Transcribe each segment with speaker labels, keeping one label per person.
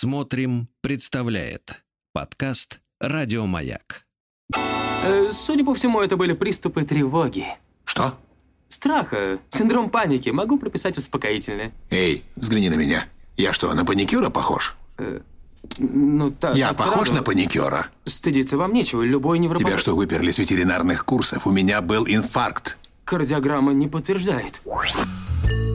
Speaker 1: Смотрим, представляет подкаст Радиомаяк.
Speaker 2: Э, Судя по всему, это были приступы тревоги.
Speaker 3: Что?
Speaker 2: Страха, синдром паники. Могу прописать успокоительное.
Speaker 3: Эй, взгляни на меня. Я что, на паникюра похож?
Speaker 2: Ну, так,
Speaker 3: Я
Speaker 2: так
Speaker 3: похож
Speaker 2: сразу.
Speaker 3: на паникюра?
Speaker 2: Стыдиться вам нечего. Любой невропатолог...
Speaker 3: Тебя что, выперли с ветеринарных курсов? У меня был инфаркт.
Speaker 2: Кардиограмма не подтверждает.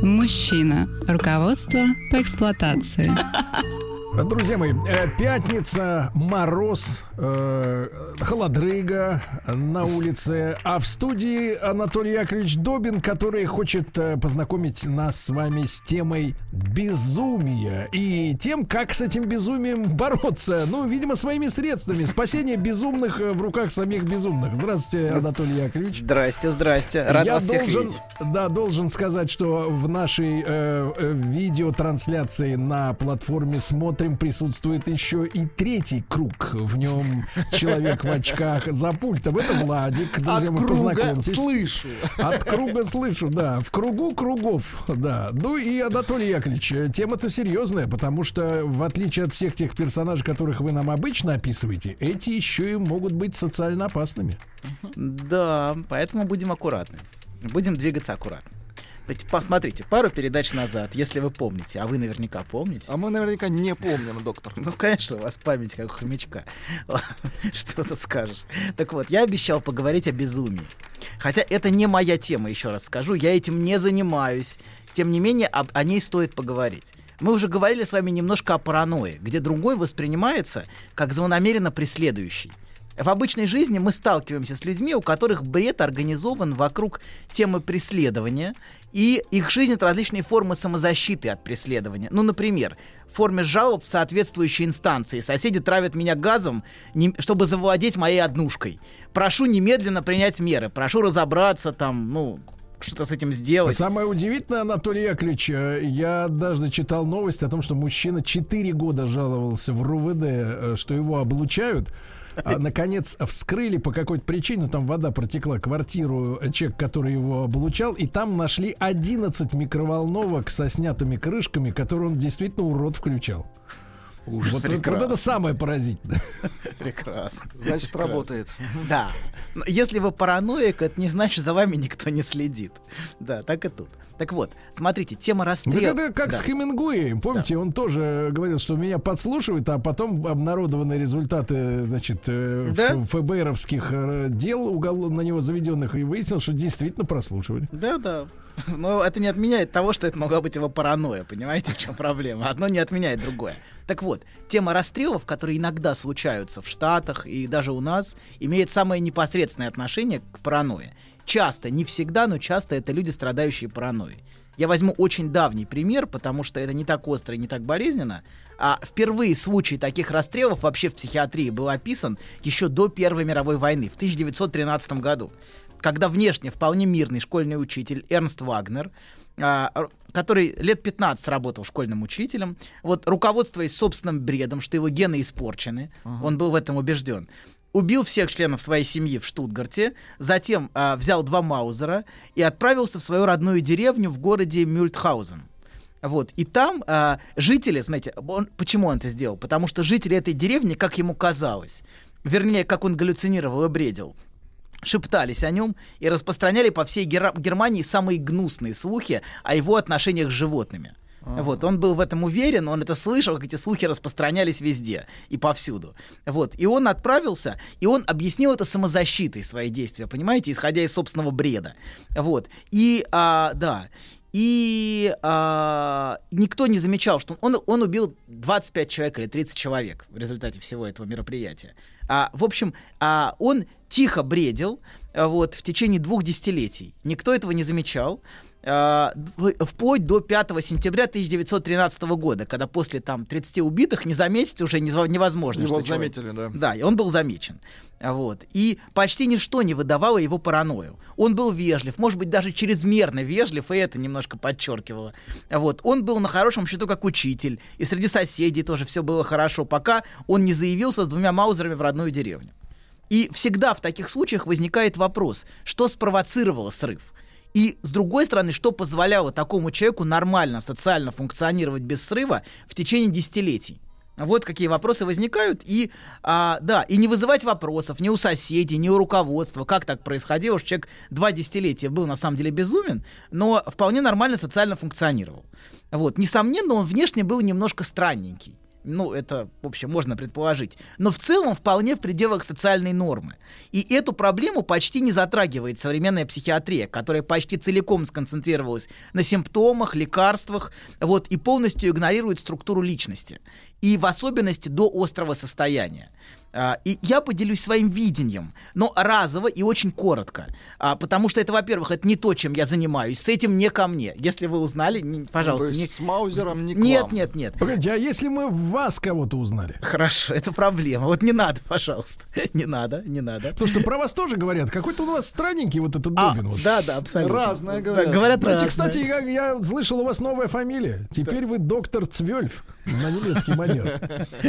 Speaker 4: Мужчина. Руководство по эксплуатации.
Speaker 5: Друзья мои, э, пятница, мороз, э, холодрыга на улице, а в студии Анатолий Яковлевич Добин, который хочет э, познакомить нас с вами с темой безумия и тем, как с этим безумием бороться. Ну, видимо, своими средствами. Спасение безумных э, в руках самих безумных. Здравствуйте, Анатолий Яковлевич.
Speaker 6: Здрасте, здрасте. Рад
Speaker 5: Я
Speaker 6: вас всех
Speaker 5: должен,
Speaker 6: видеть.
Speaker 5: да, должен сказать, что в нашей э, видеотрансляции на платформе «Смотрим» присутствует еще и третий круг. В нем человек в очках за пультом. Это Владик. Друзья, мы познакомьтесь.
Speaker 7: слышу.
Speaker 5: От круга слышу, да. В кругу кругов, да. Ну и Анатолий Яковлевич, э, тема-то серьезная, потому что в отличие от всех тех персонажей, которых вы нам обычно описываете, эти еще и могут быть социально опасными.
Speaker 6: Да, поэтому будем аккуратны. Будем двигаться аккуратно. Посмотрите, пару передач назад, если вы помните, а вы наверняка помните.
Speaker 7: А мы наверняка не помним, доктор.
Speaker 6: Ну, конечно, у вас память как у хомячка. Что тут скажешь? Так вот, я обещал поговорить о безумии. Хотя это не моя тема, еще раз скажу. Я этим не занимаюсь. Тем не менее, об- о ней стоит поговорить. Мы уже говорили с вами немножко о паранойи, где другой воспринимается как злонамеренно преследующий. В обычной жизни мы сталкиваемся с людьми, у которых бред организован вокруг темы преследования, и их жизнь — это различные формы самозащиты от преследования. Ну, например, в форме жалоб в соответствующей инстанции. Соседи травят меня газом, не- чтобы завладеть моей однушкой. Прошу немедленно принять меры, прошу разобраться там, ну, что с этим сделать.
Speaker 5: Самое удивительное, Анатолий Яковлевич, э, я однажды читал новость о том, что мужчина 4 года жаловался в РУВД, э, что его облучают. А, наконец вскрыли по какой-то причине, там вода протекла, квартиру э, человек, который его облучал, и там нашли 11 микроволновок со снятыми крышками, которые он действительно урод включал. Вот, это- вот это самое поразительное.
Speaker 6: Прекрасно.
Speaker 7: Значит, работает.
Speaker 6: Да. Но если вы параноик, это не значит, за вами никто не следит. Да, так и тут. Так вот, смотрите, тема расстрела.
Speaker 5: так это как
Speaker 6: Да.
Speaker 5: с Хемингуэем. Помните, он тоже говорил, что меня подслушивают, а потом обнародованы результаты, значит, э,
Speaker 6: Да?
Speaker 5: ФБРовских э, дел угол- на него заведенных, и выяснилось, что действительно прослушивали.
Speaker 6: Да, да. Но это не отменяет того, что это могла быть его паранойя, понимаете, в чем проблема? Одно не отменяет другое. Так вот, тема расстрелов, которые иногда случаются в Штатах и даже у нас, имеет самое непосредственное отношение к паранойе. Часто, не всегда, но часто это люди, страдающие паранойей. Я возьму очень давний пример, потому что это не так остро и не так болезненно. А впервые случай таких расстрелов вообще в психиатрии был описан еще до Первой мировой войны, в 1913 году когда внешне вполне мирный школьный учитель Эрнст Вагнер, а, который лет 15 работал школьным учителем, вот руководствуясь собственным бредом, что его гены испорчены, он был в этом убежден, убил всех членов своей семьи в Штутгарте, затем а, взял два Маузера и отправился в свою родную деревню в городе Мюльтхаузен. Вот. И там а, жители, смотрите, он, почему он это сделал? Потому что жители этой деревни, как ему казалось, вернее, как он галлюцинировал и бредил, шептались о нем и распространяли по всей Гера- Германии самые гнусные слухи о его отношениях с животными. Вот, он был в этом уверен, он это слышал, как эти слухи распространялись везде и повсюду. Вот, и он отправился, и он объяснил это самозащитой свои действия, понимаете, исходя из собственного бреда. Вот, и, а, да, и а, никто не замечал, что он, он убил 25 человек или 30 человек в результате всего этого мероприятия. А, в общем, а, он тихо бредил а, вот, в течение двух десятилетий. Никто этого не замечал. д- вплоть до 5 сентября 1913 года, когда после там 30 убитых не заметить уже невозможно.
Speaker 7: Его
Speaker 6: что человек-
Speaker 7: заметили, да.
Speaker 6: да, и он был замечен. Вот. И почти ничто не выдавало его паранойю. Он был вежлив, может быть, даже чрезмерно вежлив, и это немножко подчеркивало. Вот. Он был на хорошем счету как учитель, и среди соседей тоже все было хорошо, пока он не заявился с двумя маузерами в родную деревню. И всегда в таких случаях возникает вопрос, что спровоцировало срыв. И с другой стороны, что позволяло такому человеку нормально социально функционировать без срыва в течение десятилетий. Вот какие вопросы возникают, и а, да, и не вызывать вопросов ни у соседей, ни у руководства, как так происходило, что человек два десятилетия был на самом деле безумен, но вполне нормально социально функционировал. Вот, несомненно, он внешне был немножко странненький. Ну, это, в общем, можно предположить. Но в целом вполне в пределах социальной нормы. И эту проблему почти не затрагивает современная психиатрия, которая почти целиком сконцентрировалась на симптомах, лекарствах, вот, и полностью игнорирует структуру личности. И в особенности до острого состояния. А, И я поделюсь своим видением, но разово и очень коротко. А, Потому что это, во-первых, это не то, чем я занимаюсь. С этим не ко мне. Если вы узнали, не- пожалуйста, не...
Speaker 7: с Маузером не к
Speaker 6: Нет,
Speaker 7: вам.
Speaker 6: нет, нет.
Speaker 5: Погодите, а если мы в вас кого-то узнали?
Speaker 6: Хорошо, это проблема. Вот не надо, пожалуйста. Не надо, не надо.
Speaker 5: Потому что про вас тоже говорят, какой-то у вас странненький вот этот
Speaker 6: А,
Speaker 5: Добин. вот.
Speaker 6: да, да, абсолютно.
Speaker 7: Разное
Speaker 6: Да,
Speaker 7: говорят.
Speaker 6: говорят
Speaker 5: Знаете,
Speaker 6: разное.
Speaker 5: кстати, как я слышал, у вас новая фамилия. Теперь вы доктор Цвельф на немецкий манер.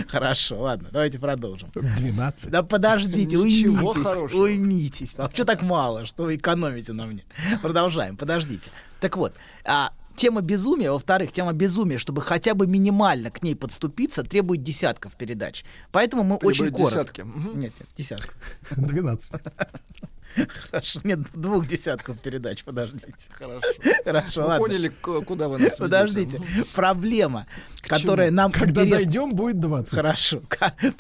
Speaker 6: Хорошо, ладно, давайте продолжим.
Speaker 5: 12.
Speaker 6: Да подождите, уймитесь,
Speaker 7: хорошего.
Speaker 6: уймитесь. А что так мало? Что вы экономите на мне? Продолжаем, подождите. Так вот, а, тема безумия, во-вторых, тема безумия, чтобы хотя бы минимально к ней подступиться, требует десятков передач. Поэтому мы
Speaker 7: Требует
Speaker 6: очень коротко.
Speaker 7: десятки.
Speaker 6: Нет, нет, десятку.
Speaker 5: 12.
Speaker 6: Хорошо, нет, двух десятков передач, подождите.
Speaker 7: Хорошо.
Speaker 6: Хорошо,
Speaker 7: Мы
Speaker 6: ладно.
Speaker 7: поняли, куда вы нас ведете.
Speaker 6: Подождите. Проблема, которая нам
Speaker 5: Когда дойдем, будет 20.
Speaker 6: Хорошо.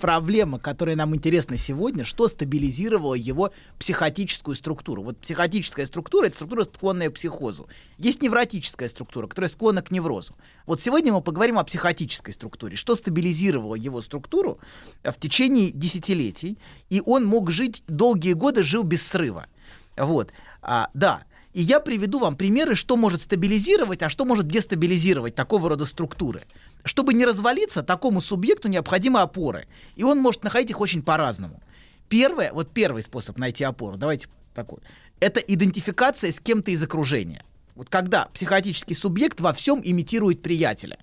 Speaker 6: Проблема, которая нам интересна сегодня, что стабилизировало его психотическую структуру. Вот психотическая структура — это структура, склонная к психозу. Есть невротическая структура, которая склонна к неврозу. Вот сегодня мы поговорим о психотической структуре. Что стабилизировало его структуру в течение десятилетий, и он мог жить долгие годы, жил без срыва. Вот. А, да. И я приведу вам примеры, что может стабилизировать, а что может дестабилизировать такого рода структуры. Чтобы не развалиться, такому субъекту необходимы опоры. И он может находить их очень по-разному. Первое, вот первый способ найти опору, давайте такой, это идентификация с кем-то из окружения. Вот когда психотический субъект во всем имитирует приятеля.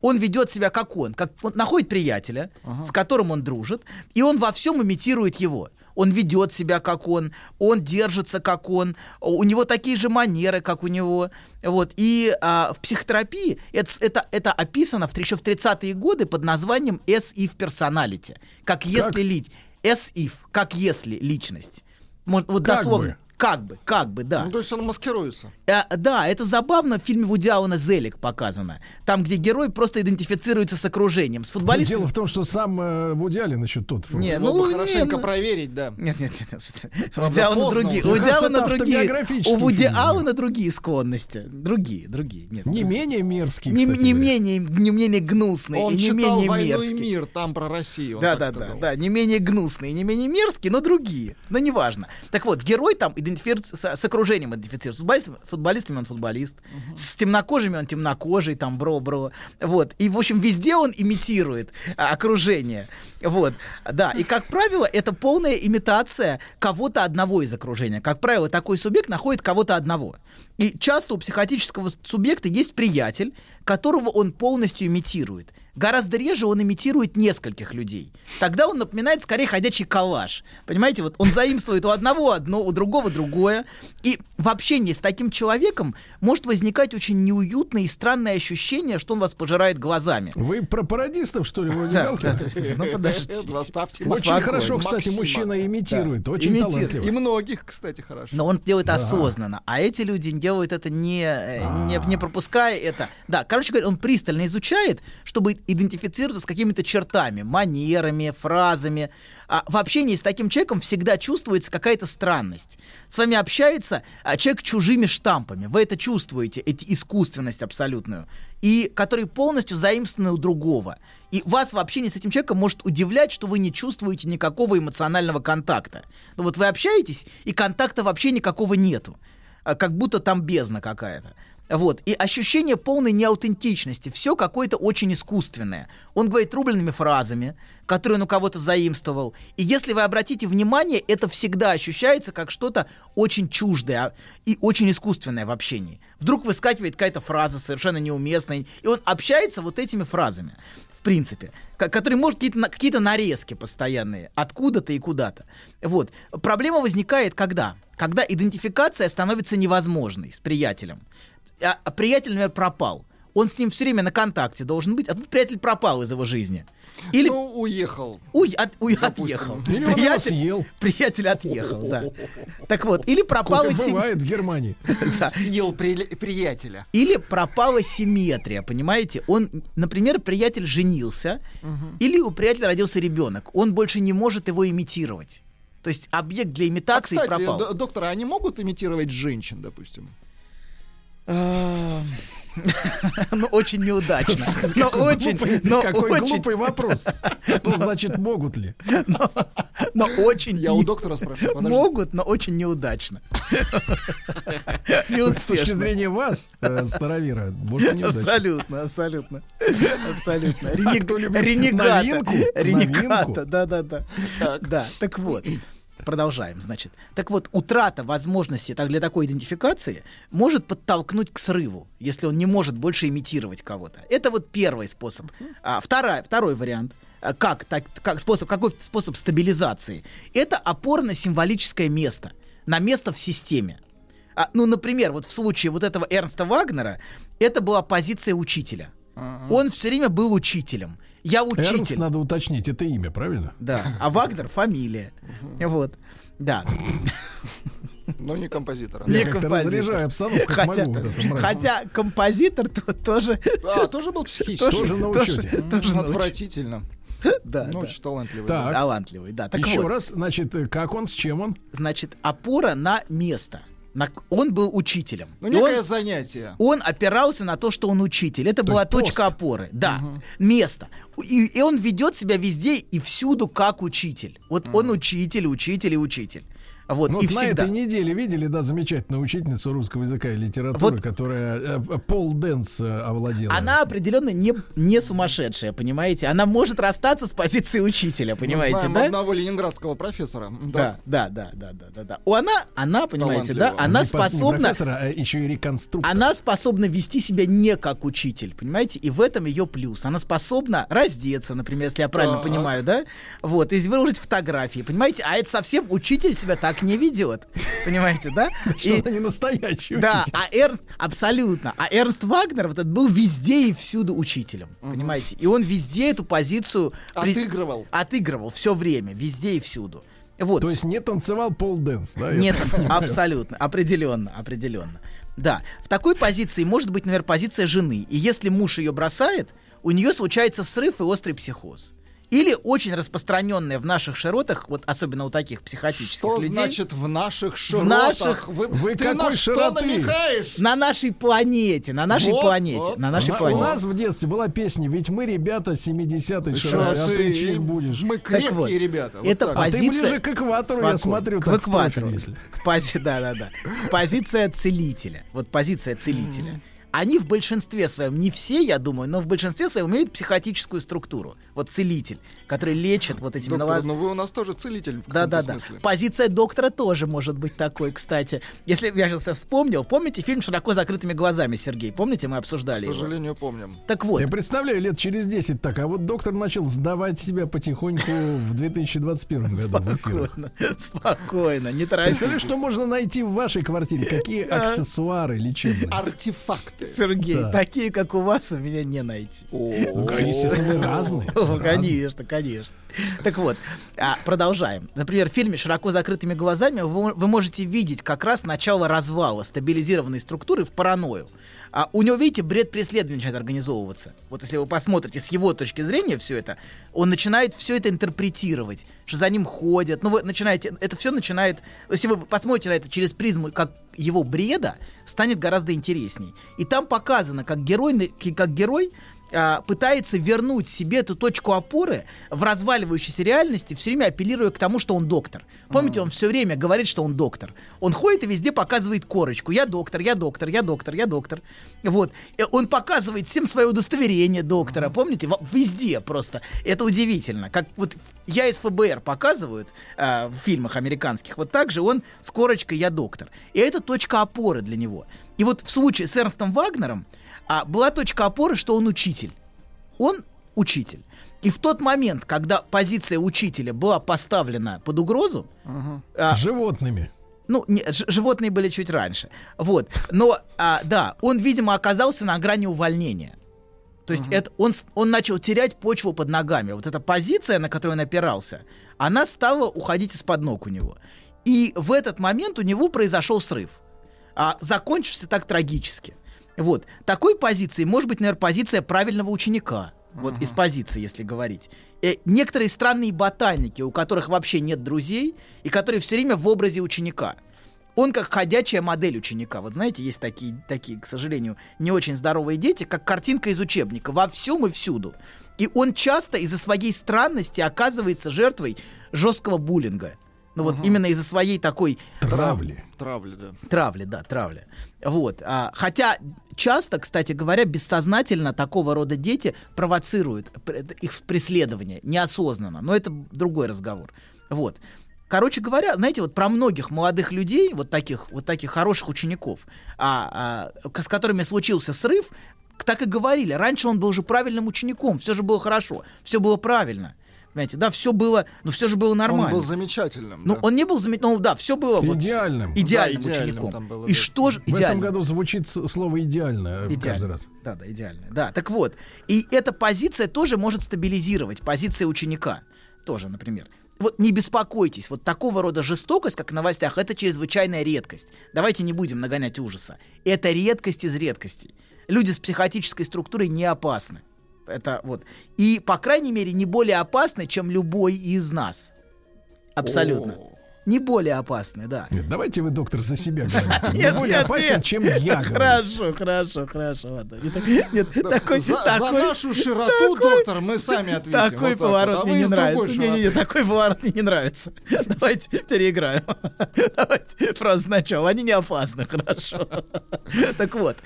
Speaker 6: Он ведет себя как он, как он находит приятеля, с которым он дружит, и он во всем имитирует его. Он ведет себя как он, он держится как он, у него такие же манеры, как у него. Вот. И а, в психотерапии это, это, это описано в, еще в 30-е годы под названием as-if personality. Как если ли... as-if, как если личность. Может, вот
Speaker 5: Как
Speaker 6: дословно.
Speaker 5: бы.
Speaker 6: Как бы, как бы, да.
Speaker 7: Ну, то есть он маскируется.
Speaker 6: Э, да, это забавно в фильме Вуди Аллена «Зелик» показано. Там, где герой просто идентифицируется с окружением. С футболистом...
Speaker 5: Дело в том, что сам э, Вуди Аллен еще тот.
Speaker 6: Не, ну,
Speaker 7: бы
Speaker 6: не,
Speaker 7: хорошенько
Speaker 6: ну-
Speaker 7: проверить, да.
Speaker 6: Нет, нет, нет. нет. Вуди Аллена другие. У Вуди Аллена другие. У Вуди. Аллена другие склонности. Другие, другие. Нет.
Speaker 5: Не менее мерзкий,
Speaker 6: не,
Speaker 5: кстати
Speaker 6: не менее, не менее гнусные
Speaker 7: Он
Speaker 6: и не
Speaker 7: читал
Speaker 6: менее
Speaker 7: «Войну и
Speaker 6: мерзкие.
Speaker 7: мир», там про Россию.
Speaker 6: Да, да, да, да, не менее гнусные, не менее мерзкие, но другие. Но неважно. Так вот, герой там идентифицируется с, с окружением идентифицируется. С футболистами, футболистами он футболист, с темнокожими он темнокожий, там бро-бро. Вот. И, в общем, везде он имитирует а, окружение. Вот. Да. И, как правило, это полная имитация кого-то одного из окружения. Как правило, такой субъект находит кого-то одного. И часто у психотического субъекта есть приятель, которого он полностью имитирует. Гораздо реже он имитирует нескольких людей. Тогда он напоминает скорее ходячий коллаж. Понимаете, вот он заимствует у одного одно, у другого другое. И в общении с таким человеком может возникать очень неуютное и странное ощущение, что он вас пожирает глазами.
Speaker 5: Вы про пародистов, что ли, вроде
Speaker 6: Да. Ну, подождите.
Speaker 7: Оставьте
Speaker 5: Очень хорошо, кстати, мужчина имитирует. Очень
Speaker 6: Имитирует.
Speaker 5: талантливо.
Speaker 7: И многих, кстати, хорошо.
Speaker 6: Но он делает осознанно, а эти люди делают это не, э, не, не пропуская это. Да, короче говоря, он пристально изучает, чтобы идентифицироваться с какими-то чертами, манерами, фразами. А в общении с таким человеком всегда чувствуется какая-то странность. С вами общается а, человек чужими штампами. Вы это чувствуете, эти искусственность абсолютную, и который полностью заимствованы у другого. И вас в общении с этим человеком может удивлять, что вы не чувствуете никакого эмоционального контакта. Ну вот вы общаетесь, и контакта вообще никакого нету. А Как будто там бездна какая-то. Вот. И ощущение полной неаутентичности. Все какое-то очень искусственное. Он говорит рубленными фразами, которые он у кого-то заимствовал. И если вы обратите внимание, это всегда ощущается как что-то очень чуждое а, и очень искусственное в общении. Вдруг выскакивает какая-то фраза совершенно неуместная, и он общается вот этими фразами в принципе, ко- который может какие-то, на- какие-то нарезки постоянные, откуда-то и куда-то. Вот. Проблема возникает когда? Когда идентификация становится невозможной с приятелем. А, а приятель, например, пропал. он с ним все время на контакте должен быть, а тут приятель пропал из его жизни. Или
Speaker 7: Ну, уехал.
Speaker 6: уй, от- уй,
Speaker 7: допустим.
Speaker 6: отъехал.
Speaker 5: Или он его съел.
Speaker 6: приятель отъехал, да. Так вот, или пропала семья.
Speaker 5: бывает в Германии.
Speaker 7: Съел при- приятеля.
Speaker 6: Или пропала симметрия, понимаете? Он, например, приятель женился, или у приятеля родился ребенок. Он больше не может его имитировать. То есть объект для
Speaker 7: А,
Speaker 6: имитации
Speaker 7: кстати,
Speaker 6: пропал.
Speaker 7: доктор, а они могут имитировать женщин, допустим?
Speaker 6: А, Ну, очень неудачно. Но
Speaker 5: Какой
Speaker 6: очень,
Speaker 5: глупый-
Speaker 6: но
Speaker 5: Какой
Speaker 6: очень,
Speaker 5: глупый вопрос. Что значит могут ли?
Speaker 6: но очень
Speaker 7: Я у доктора спрашиваю. подожди.
Speaker 6: могут, но очень неудачно.
Speaker 5: С точки зрения вас, э, старовера, может не удачно.
Speaker 6: Абсолютно, абсолютно. Абсолютно. Ренег-
Speaker 5: кто любит
Speaker 6: Ренегата.
Speaker 5: новинку?
Speaker 6: Ренегата,
Speaker 5: Новинку?
Speaker 6: да-да-да. Да, так вот. Продолжаем, значит. Так вот, утрата возможности так, для такой идентификации может подтолкнуть к срыву, если он не может больше имитировать кого-то. Это вот первый способ. А, вторая, второй вариант. А, Как, так, как способ, какой способ стабилизации? Это опорно-символическое место. На место в системе. А, ну, например, вот в случае вот этого Эрнста Вагнера, это была позиция учителя. Он все время был учителем. Я учитель.
Speaker 5: Эрнст, надо уточнить, это имя, правильно?
Speaker 6: Да. А Вагнер фамилия. Вот. Да.
Speaker 7: Но не композитора.
Speaker 6: Не
Speaker 5: Я как-то
Speaker 6: композитор.
Speaker 5: разряжаю обстановку, как
Speaker 6: Хотя,
Speaker 5: могу. вот
Speaker 6: хотя композитор то- тоже,
Speaker 7: А, тоже был психически.
Speaker 5: Тоже на
Speaker 6: тоже,
Speaker 5: учете.
Speaker 6: тоже.
Speaker 7: Отвратительно.
Speaker 6: Да,
Speaker 7: Ну,
Speaker 6: да.
Speaker 7: очень талантливый.
Speaker 5: Так.
Speaker 6: Талантливый, да. Так
Speaker 5: Еще
Speaker 6: вот,
Speaker 5: раз, значит, э, как он, с чем он?
Speaker 6: значит, опора на место. На- он был учителем.
Speaker 7: Ну,
Speaker 6: И он-
Speaker 7: некое занятие.
Speaker 6: он опирался на то, что он учитель. Это была
Speaker 5: есть пост.
Speaker 6: точка опоры. Да, место. И, и он ведет себя везде и всюду как учитель. Вот он учитель, учитель и учитель. Вот,
Speaker 5: Ну,
Speaker 6: и
Speaker 5: вот на
Speaker 6: всегда.
Speaker 5: этой неделе видели, да, замечательную учительницу русского языка и литературы,
Speaker 6: Вот.
Speaker 5: которая э, pole dance э, овладела.
Speaker 6: Она определенно не, не сумасшедшая, понимаете? Она может расстаться с позиции учителя,
Speaker 7: Мы
Speaker 6: понимаете,
Speaker 7: знаем
Speaker 6: да?
Speaker 7: одного ленинградского профессора.
Speaker 6: Да, да, да, да, да, да, да. У она, она, понимаете, да, она
Speaker 5: Не по- не
Speaker 6: способна,
Speaker 5: профессора, а еще и реконструктор.
Speaker 6: она способна вести себя не как учитель, понимаете, и в этом ее плюс. Она способна раздеться, например, если я правильно
Speaker 7: Так.
Speaker 6: понимаю, да, вот, и выложить фотографии, понимаете, а это совсем учитель себя так не ведет, понимаете, да?
Speaker 5: Что она не настоящий
Speaker 6: Да, а Эрнст, абсолютно. А Эрнст Вагнер вот этот был везде и всюду учителем, понимаете? И он везде эту позицию
Speaker 7: Отыгрывал.
Speaker 6: отыгрывал все время, везде и всюду. Вот.
Speaker 5: То есть не танцевал pole dance, да?
Speaker 6: Нет, абсолютно, определенно, определенно. Да, в такой позиции может быть, например, позиция жены. И если муж ее бросает, у нее случается срыв и острый психоз. Или очень распространенная в наших широтах, вот особенно у таких психотических
Speaker 7: Что
Speaker 6: людей,
Speaker 7: значит в наших широтах?
Speaker 6: наших-
Speaker 7: Вы,
Speaker 5: Вы
Speaker 7: ты
Speaker 5: какой
Speaker 7: на что
Speaker 5: широты?
Speaker 7: намекаешь?
Speaker 6: на нашей планете, на нашей
Speaker 7: Вот,
Speaker 6: планете,
Speaker 7: вот.
Speaker 6: на нашей
Speaker 5: У на-
Speaker 6: планете.
Speaker 5: У нас в детстве была песня «Ведь мы, ребята, 70-й
Speaker 7: Что
Speaker 5: широты, а ты чьих будешь?»
Speaker 7: Мы
Speaker 6: Так
Speaker 7: крепкие
Speaker 6: вот,
Speaker 7: ребята. Вот
Speaker 6: это
Speaker 7: так.
Speaker 5: А ты
Speaker 6: позиция-
Speaker 5: ближе к экватору, я
Speaker 6: Спокойно.
Speaker 5: смотрю,
Speaker 6: к
Speaker 5: так в
Speaker 6: экватору.
Speaker 5: профиль, если.
Speaker 6: Пози- да, да, да. Позиция целителя. Вот позиция целителя. Они в большинстве своем, не все, я думаю, но в большинстве своем имеют психотическую структуру. Вот целитель, который лечит вот этими
Speaker 7: Доктор, ну вы у нас тоже целитель в
Speaker 6: Да,
Speaker 7: каком-то
Speaker 6: да, да.
Speaker 7: смысле.
Speaker 6: Позиция доктора тоже может быть такой, кстати. Если я сейчас вспомнил, помните фильм «Широко закрытыми глазами», Сергей? Помните, мы
Speaker 7: К
Speaker 6: обсуждали его?
Speaker 7: сожалению, помним.
Speaker 6: Так вот,
Speaker 5: Я представляю, лет через 10 так, а вот доктор начал сдавать себя потихоньку в 2021 году в эфирах.
Speaker 6: спокойно, спокойно, не
Speaker 5: Представляешь,
Speaker 6: торопитесь.
Speaker 5: что можно найти в вашей квартире? Какие аксессуары лечебные?
Speaker 7: Артефакты.
Speaker 6: Сергей,
Speaker 5: Да.
Speaker 6: такие, как у вас, у меня не найти.
Speaker 5: Ну, естественно, мы разные.
Speaker 6: Конечно, конечно. Так вот, а, продолжаем. Например, в фильме «Широко закрытыми глазами» вы, вы можете видеть как раз начало развала стабилизированной структуры в паранойю. А у него, видите, бред преследования начинает организовываться. Вот если вы посмотрите с его точки зрения все это, он начинает все это интерпретировать, что за ним ходят. Ну, вы начинаете, это все начинает, если вы посмотрите на это через призму как его бреда, станет гораздо интересней. И там показано, как герой, как герой а, пытается вернуть себе эту точку опоры в разваливающейся реальности, все время апеллируя к тому, что он доктор. Помните, он все время говорит, что он доктор. Он ходит и везде показывает корочку. Я доктор, я доктор, я доктор, я доктор. Вот. И он показывает всем свое удостоверение доктора. Помните, Во- везде просто. Это удивительно. Как вот я из ФБР показывают а, в фильмах американских, вот так же он с корочкой «я доктор». И это точка опоры для него. И вот в случае с Эрнстом Вагнером а, была точка опоры, что он учитель. Он учитель. И в тот момент, когда позиция учителя была поставлена под угрозу, а,
Speaker 5: Животными.
Speaker 6: Ну, не, ж- животные были чуть раньше. Вот. Но, а, да, он, видимо, оказался на грани увольнения. То есть это, он, он начал терять почву под ногами. Вот эта позиция, на которую он опирался, она стала уходить из-под ног у него. И в этот момент у него произошел срыв. А, закончился так трагически. Вот. Такой позиции может быть, наверное, позиция правильного ученика. Вот из позиции, если говорить. Э, некоторые странные ботаники, у которых вообще нет друзей, и которые все время в образе ученика. Он как ходячая модель ученика. Вот знаете, есть такие, такие, к сожалению, не очень здоровые дети, как картинка из учебника, во всем и всюду. И он часто из-за своей странности оказывается жертвой жесткого буллинга. Ну вот именно из-за своей такой
Speaker 5: Травли.
Speaker 7: Травли, да.
Speaker 6: Травли, да, травли. Вот. а, хотя часто, кстати говоря, бессознательно такого рода дети провоцируют пр- их преследование неосознанно. Но это другой разговор. Вот. Короче говоря, знаете, вот про многих молодых людей, вот таких, вот таких хороших учеников, а, а, с которыми случился срыв, так и говорили. Раньше он был же правильным учеником, все же было хорошо, все было правильно. Понимаете, да, все было, ну все же было нормально.
Speaker 7: Он был замечательным.
Speaker 6: ну,
Speaker 7: да.
Speaker 6: он не был заметным, ну да, все было вот
Speaker 5: Идеальным.
Speaker 6: идеальным
Speaker 7: Да, идеальным
Speaker 6: учеником.
Speaker 7: там было,
Speaker 6: и
Speaker 7: да.
Speaker 6: что же
Speaker 5: В этом
Speaker 6: идеально?
Speaker 5: году звучит слово идеально
Speaker 6: Идеально.
Speaker 5: каждый раз.
Speaker 6: Да, да, идеально. Да, так вот. И эта позиция тоже может стабилизировать. Позиция ученика тоже, например. Вот не беспокойтесь, вот такого рода жестокость, как в новостях, это чрезвычайная редкость. Давайте не будем нагонять ужаса. Это редкость из редкостей. Люди с психотической структурой не опасны. Это вот. И, по крайней мере, не более опасны, чем любой из нас. Абсолютно. Не более опасны, да.
Speaker 5: Нет, давайте вы, доктор, за себя говорите. Не
Speaker 6: Нет,
Speaker 5: более опасен, чем я.
Speaker 6: Хорошо, хорошо, хорошо. Нет, такой,
Speaker 7: за, нашу широту, доктор, мы сами ответим.
Speaker 6: такой поворот.
Speaker 7: А
Speaker 6: мне не нравится. Не-не-не, такой поворот мне не нравится. Давайте переиграем. Давайте просто сначала. Они не опасны, хорошо. Так вот,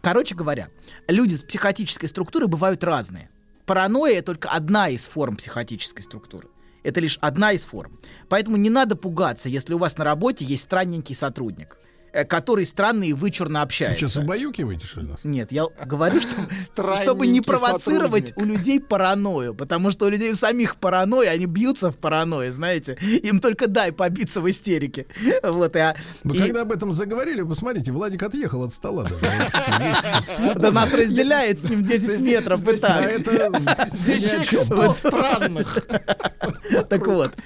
Speaker 6: короче говоря, люди с психотической структурой бывают разные. Паранойя только одна из форм психотической структуры. Это лишь одна из форм. Поэтому не надо пугаться, если у вас на работе есть странненький сотрудник, э, который странно и вычурно
Speaker 5: Вы
Speaker 6: общается.
Speaker 5: что, убаюкиваете, что ли, нас?
Speaker 6: Нет, я говорю, что, чтобы не провоцировать
Speaker 7: сотрудник.
Speaker 6: у людей паранойю, потому что у людей самих паранойя, они бьются в паранойю, знаете, им только дай побиться в истерике. Вот, и, а-
Speaker 5: Вы
Speaker 6: и-
Speaker 5: когда об этом заговорили, посмотрите, Владик отъехал от стола. да,
Speaker 6: нас разделяет с ним 10 метров,
Speaker 5: А
Speaker 7: Здесь
Speaker 5: ни о
Speaker 7: человек
Speaker 5: чем.
Speaker 7: 100 странных.
Speaker 6: Так вот,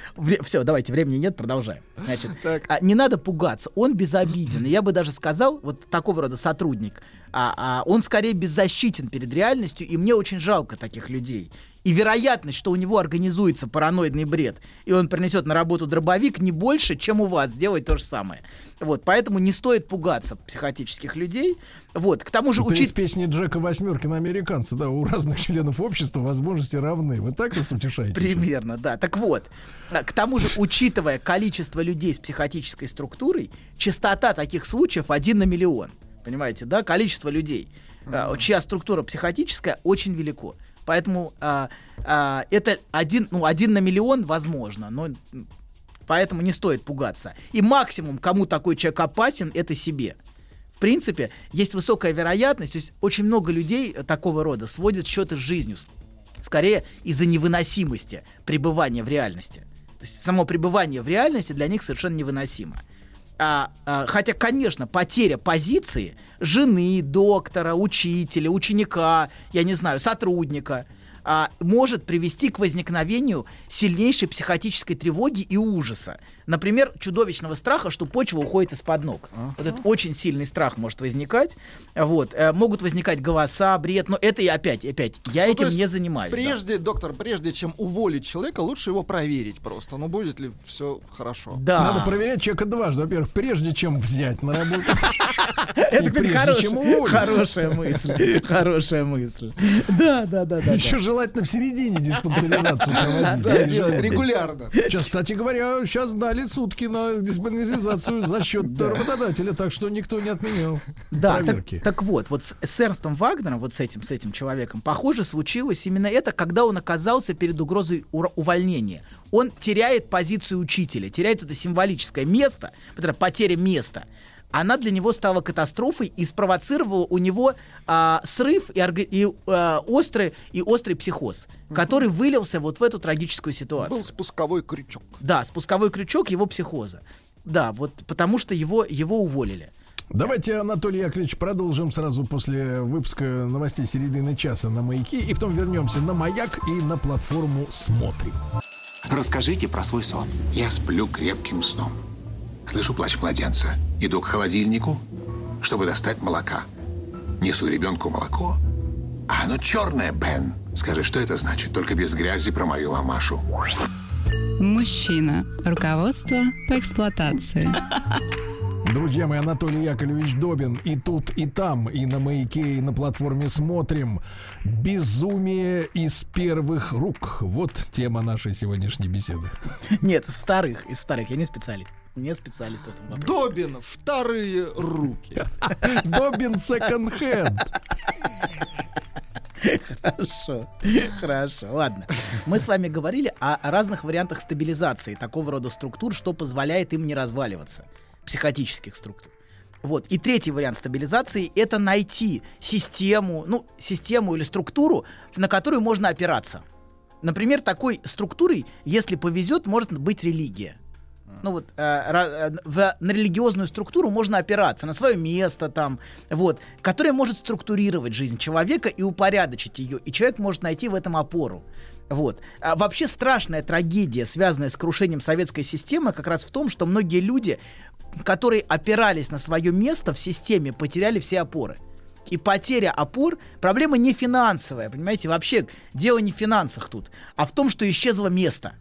Speaker 6: все, давайте, времени нет, продолжаем. Значит, а, не надо пугаться, он безобиден. Я бы даже сказал, вот такого рода сотрудник, а, а, он скорее беззащитен перед реальностью, и мне очень жалко таких людей. И вероятность, что у него организуется параноидный бред, и он принесет на работу дробовик, не больше, чем у вас сделать то же самое. Вот, поэтому не стоит пугаться психотических людей. Вот, к тому же
Speaker 5: Это из
Speaker 6: учить...
Speaker 5: песни Джека Восьмеркина американца, да, у разных членов общества возможности равны. Вы так нас утешаете?
Speaker 6: Примерно, да. Так вот, а, к тому же, учитывая количество людей с психотической структурой, частота таких случаев один на миллион. Понимаете, да? Количество людей, а, чья структура психотическая, очень велико. Поэтому а, а, это один, ну, один на миллион возможно, но поэтому не стоит пугаться. И максимум, кому такой человек опасен, это себе. В принципе, есть высокая вероятность, то есть очень много людей такого рода сводят счеты с жизнью, скорее из-за невыносимости пребывания в реальности. То есть само пребывание в реальности для них совершенно невыносимо. А, а, хотя, конечно, потеря позиции жены, доктора, учителя, ученика, я не знаю, сотрудника а, может привести к возникновению сильнейшей психотической тревоги и ужаса. Например, чудовищного страха, что почва уходит из-под ног. Вот этот очень сильный страх может возникать. Вот. Э, могут возникать голоса, бред, но это и опять, опять, я
Speaker 7: Ну,
Speaker 6: этим
Speaker 7: есть
Speaker 6: не занимаюсь. да.
Speaker 7: Прежде, доктор, прежде чем уволить человека, лучше его проверить просто. Ну, будет ли все хорошо.
Speaker 6: Да.
Speaker 5: Надо проверять человека дважды. Во-первых, прежде чем взять на работу.
Speaker 6: Это, кстати, хорошая мысль. Хорошая мысль. Да, да, да, да.
Speaker 5: Еще желательно в середине диспансеризацию проводить.
Speaker 7: Да,
Speaker 5: Да,
Speaker 7: делать регулярно.
Speaker 5: Сейчас, кстати говоря, сейчас дали сутки на диспансеризацию за счет работодателя, так что никто не отменял
Speaker 6: Да, так,
Speaker 5: проверки.
Speaker 6: так вот, вот с, с Эрнстом Вагнером, вот с этим, с этим человеком, похоже, случилось именно это, когда он оказался перед угрозой увольнения. Он теряет позицию учителя, теряет это символическое место, потеря места. Она для него стала катастрофой и спровоцировала у него а, срыв и, орга- и, а, острый, и острый психоз, который вылился вот в эту трагическую ситуацию.
Speaker 7: Был спусковой крючок.
Speaker 6: Да, спусковой крючок его психоза. да, вот потому что его, его уволили.
Speaker 5: Давайте, Анатолий Яковлевич, продолжим сразу после выпуска новостей середины часа на «Маяке», и потом вернемся на «Маяк» и на платформу «Смотрим».
Speaker 2: Расскажите про свой сон.
Speaker 3: Я сплю крепким сном. Слышу плач младенца. Иду к холодильнику, чтобы достать молока. Несу ребенку молоко. А оно черное, Бен. Скажи, что это значит? Только без грязи про мою мамашу.
Speaker 4: Мужчина. Руководство по эксплуатации.
Speaker 5: Друзья мои, Анатолий Яковлевич Добин и тут, и там, и на маяке, и на платформе смотрим. Безумие из первых рук. Вот тема нашей сегодняшней беседы.
Speaker 6: Нет, из вторых, из вторых. Я не специалист. Не специалист в этом вопросе.
Speaker 7: Добин, вторые руки.
Speaker 5: Добин секонд-хенд.
Speaker 6: Хорошо, хорошо, ладно. Мы с вами говорили о разных вариантах стабилизации такого рода структур, что позволяет им не разваливаться, психотических структур. Вот. И третий вариант стабилизации — это найти систему, ну, систему или структуру, на которую можно опираться. Например, такой структурой, если повезет, может быть религия. Ну вот э, э, в, на религиозную структуру можно опираться, на свое место там, вот, которая может структурировать жизнь человека и упорядочить ее, и человек может найти в этом опору. Вот. А вообще страшная трагедия, связанная с крушением советской системы, как раз в том, что многие люди, которые опирались на свое место в системе, потеряли все опоры. И потеря опор проблема не финансовая, понимаете, вообще дело не в финансах тут, а в том, что исчезло место.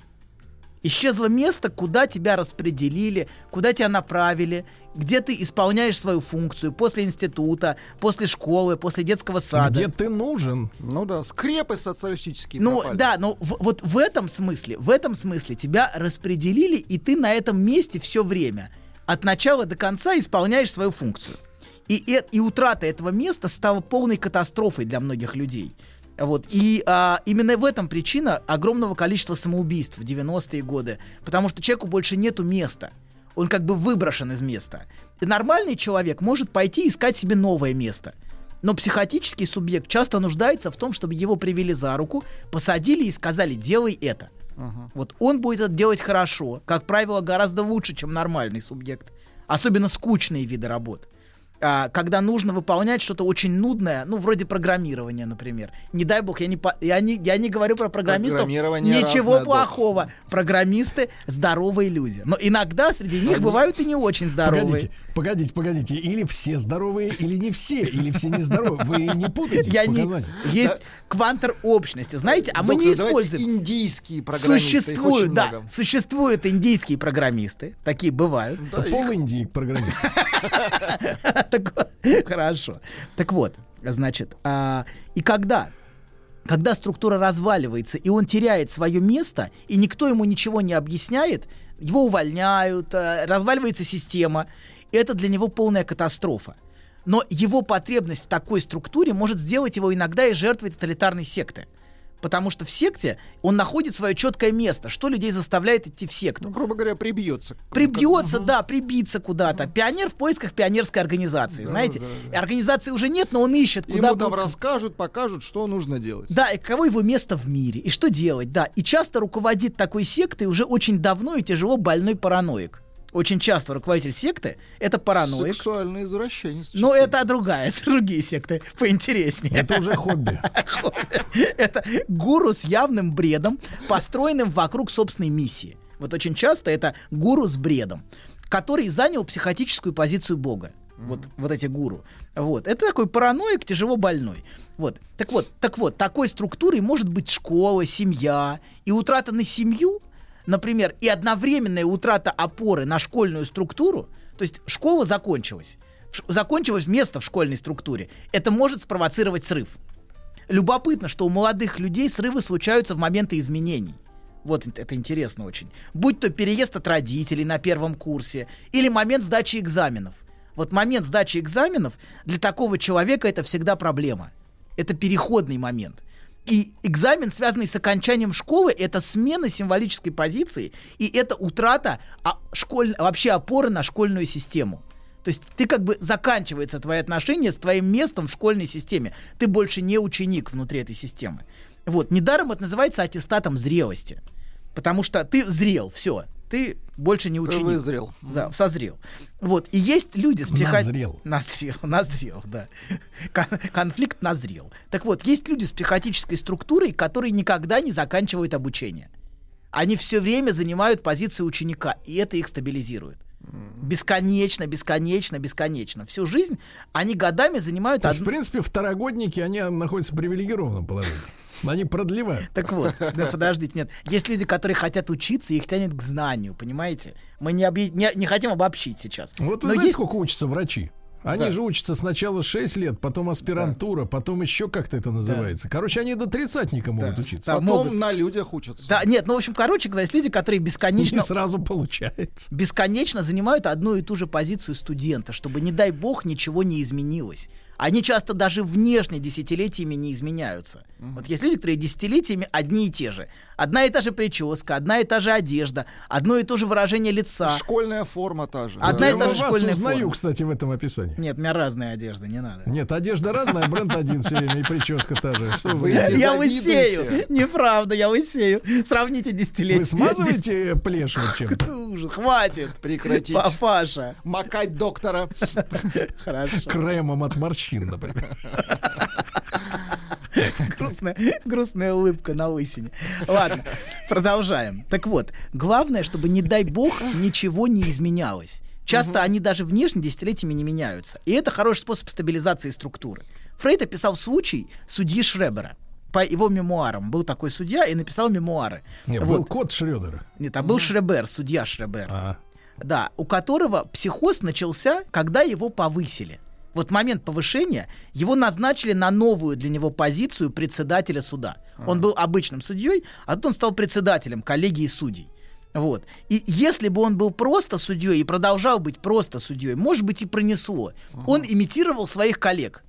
Speaker 6: Исчезло место, куда тебя распределили, куда тебя направили, где ты исполняешь свою функцию после института, после школы, после детского сада.
Speaker 5: Где ты нужен?
Speaker 7: Ну да, скрепы социалистические
Speaker 6: Ну
Speaker 7: пропали.
Speaker 6: да, но в- вот в этом смысле, в этом смысле тебя распределили, и ты на этом месте все время, от начала до конца исполняешь свою функцию. И, э- и утрата этого места стала полной катастрофой для многих людей. Вот. И а, именно в этом причина огромного количества самоубийств в 90-е годы. Потому что человеку больше нету места. Он как бы выброшен из места. И нормальный человек может пойти искать себе новое место. Но психотический субъект часто нуждается в том, чтобы его привели за руку, посадили и сказали, делай это. Вот он будет это делать хорошо, как правило, гораздо лучше, чем нормальный субъект. Особенно скучные виды работ. А, когда нужно выполнять что-то очень нудное, ну, вроде программирования, например. Не дай бог, я не, по- я не, я не говорю про программистов.
Speaker 7: Программирование
Speaker 6: Ничего
Speaker 7: разное,
Speaker 6: плохого. Программисты здоровые люди. Но иногда среди них бывают и не очень здоровые.
Speaker 5: Погодите, погодите, погодите. Или все здоровые, или не все, или все нездоровые. Вы не путаете
Speaker 6: Я не... Есть квантер общности, знаете, а мы не
Speaker 7: Доктор,
Speaker 6: используем.
Speaker 7: индийские программисты, их
Speaker 6: Существуют, да,
Speaker 7: много.
Speaker 6: существуют индийские программисты, такие бывают.
Speaker 7: Да, их-
Speaker 5: Пол Индии программист.
Speaker 6: Хорошо. Так вот, значит, а, и когда когда структура разваливается, и он теряет свое место, и никто ему ничего не объясняет, его увольняют, э, разваливается система, это для него полная катастрофа. Но его потребность в такой структуре может сделать его иногда и жертвой тоталитарной секты. Потому что в секте он находит свое четкое место, что людей заставляет идти в секту.
Speaker 7: Ну, грубо говоря, прибьется.
Speaker 6: Прибьется, да, прибиться куда-то. Пионер в поисках пионерской организации, знаете. И Организации уже нет, но он ищет, куда
Speaker 7: Ему там
Speaker 6: будут-
Speaker 7: расскажут, покажут, что нужно делать.
Speaker 6: Да, и каково его место в мире, и что делать, да. И часто руководит такой сектой уже очень давно и тяжело больной параноик. Очень часто руководитель секты — это параноик.
Speaker 7: Сексуальный извращенец.
Speaker 6: Но это другая, это другие секты, поинтереснее.
Speaker 5: Это уже хобби.
Speaker 6: Это гуру с явным бредом, построенным вокруг собственной миссии. Вот очень часто это гуру с бредом, который занял психотическую позицию Бога. Вот, вот эти гуру. Вот. Это такой параноик, тяжело больной. Вот. Так вот, так вот, такой структурой может быть школа, семья. И утрата на семью, например, и одновременная утрата опоры на школьную структуру, то есть школа закончилась, закончилось место в школьной структуре, это может спровоцировать срыв. Любопытно, что у молодых людей срывы случаются в моменты изменений. Вот это интересно очень. Будь то переезд от родителей на первом курсе или момент сдачи экзаменов. Вот момент сдачи экзаменов для такого человека это всегда проблема. Это переходный момент. И экзамен, связанный с окончанием школы, это смена символической позиции, и это утрата школь... вообще опоры на школьную систему. То есть ты как бы заканчивается твои отношения с твоим местом в школьной системе. Ты больше не ученик внутри этой системы. Вот. Недаром это называется аттестатом зрелости. Потому что ты зрел, все. Ты больше не ученик.
Speaker 7: вызрел.
Speaker 6: Да, созрел. Вот. И есть люди с психо...
Speaker 5: Назрел.
Speaker 6: Назрел, назрел, да. Кон- Конфликт назрел. Так вот, есть люди с психотической структурой, которые никогда не заканчивают обучение. Они все время занимают позицию ученика, и это их стабилизирует. Бесконечно, бесконечно, бесконечно. Всю жизнь они годами занимают
Speaker 5: То есть, в принципе, второгодники, они находятся в привилегированном положении. Они продлевают.
Speaker 6: Так вот, да, подождите, нет. Есть люди, которые хотят учиться, и их тянет к знанию, понимаете? Мы не, объ- не, не хотим обобщить сейчас.
Speaker 5: Вот вы
Speaker 6: Но
Speaker 5: знаете,
Speaker 6: есть
Speaker 5: сколько учатся врачи? Они
Speaker 6: Да.
Speaker 5: же учатся сначала 6 лет, потом аспирантура, потом еще как-то это называется. Короче, они до тридцатника могут
Speaker 6: Да.
Speaker 5: учиться.
Speaker 6: Да,
Speaker 7: Потом
Speaker 6: могут.
Speaker 7: на людях учатся.
Speaker 6: Да, нет, ну, в общем, короче говоря, есть люди, которые
Speaker 5: Не
Speaker 6: бесконечно
Speaker 5: сразу получается.
Speaker 6: бесконечно занимают одну и ту же позицию студента, чтобы, не дай бог, ничего не изменилось. Они часто даже внешне десятилетиями не изменяются. Вот есть люди, которые десятилетиями одни и те же. Одна и та же прическа, одна и та же одежда, одно и то же выражение лица.
Speaker 7: Школьная форма та же.
Speaker 6: Одна
Speaker 5: Я
Speaker 6: и та же
Speaker 5: вас
Speaker 6: школьная
Speaker 5: узнаю,
Speaker 6: форма.
Speaker 5: кстати, в этом описании.
Speaker 6: Нет, у меня разная одежда, не надо.
Speaker 5: Нет, одежда разная, бренд один все время, и прическа та же. Что вы?
Speaker 6: Я лысею. Неправда, я лысею. Сравните десятилетия.
Speaker 5: вы смазываете плешь вот?
Speaker 6: Ужас, хватит.
Speaker 7: Прекратить.
Speaker 6: Папаша.
Speaker 7: Макать доктора.
Speaker 6: Хорошо.
Speaker 5: Кремом от морщин, например.
Speaker 6: грустная, грустная улыбка на лысине. Ладно, продолжаем. Так вот, главное, чтобы, не дай бог, ничего не изменялось. Часто они даже внешне десятилетиями не меняются. И это хороший способ стабилизации структуры. Фрейд описал случай судьи Шребера. По его мемуарам был такой судья и написал мемуары.
Speaker 5: Не,
Speaker 6: Вот.
Speaker 5: был кот Шредера.
Speaker 6: Нет, а был Шребер, судья Шребер.
Speaker 5: А,
Speaker 6: Да, у которого психоз начался, когда его повысили. Вот момент повышения его назначили на новую для него позицию председателя суда. Он был обычным судьей, а тут он стал председателем коллегии судей. Вот. И если бы он был просто судьей и продолжал быть просто судьей, может быть, и пронесло. Он имитировал своих коллег.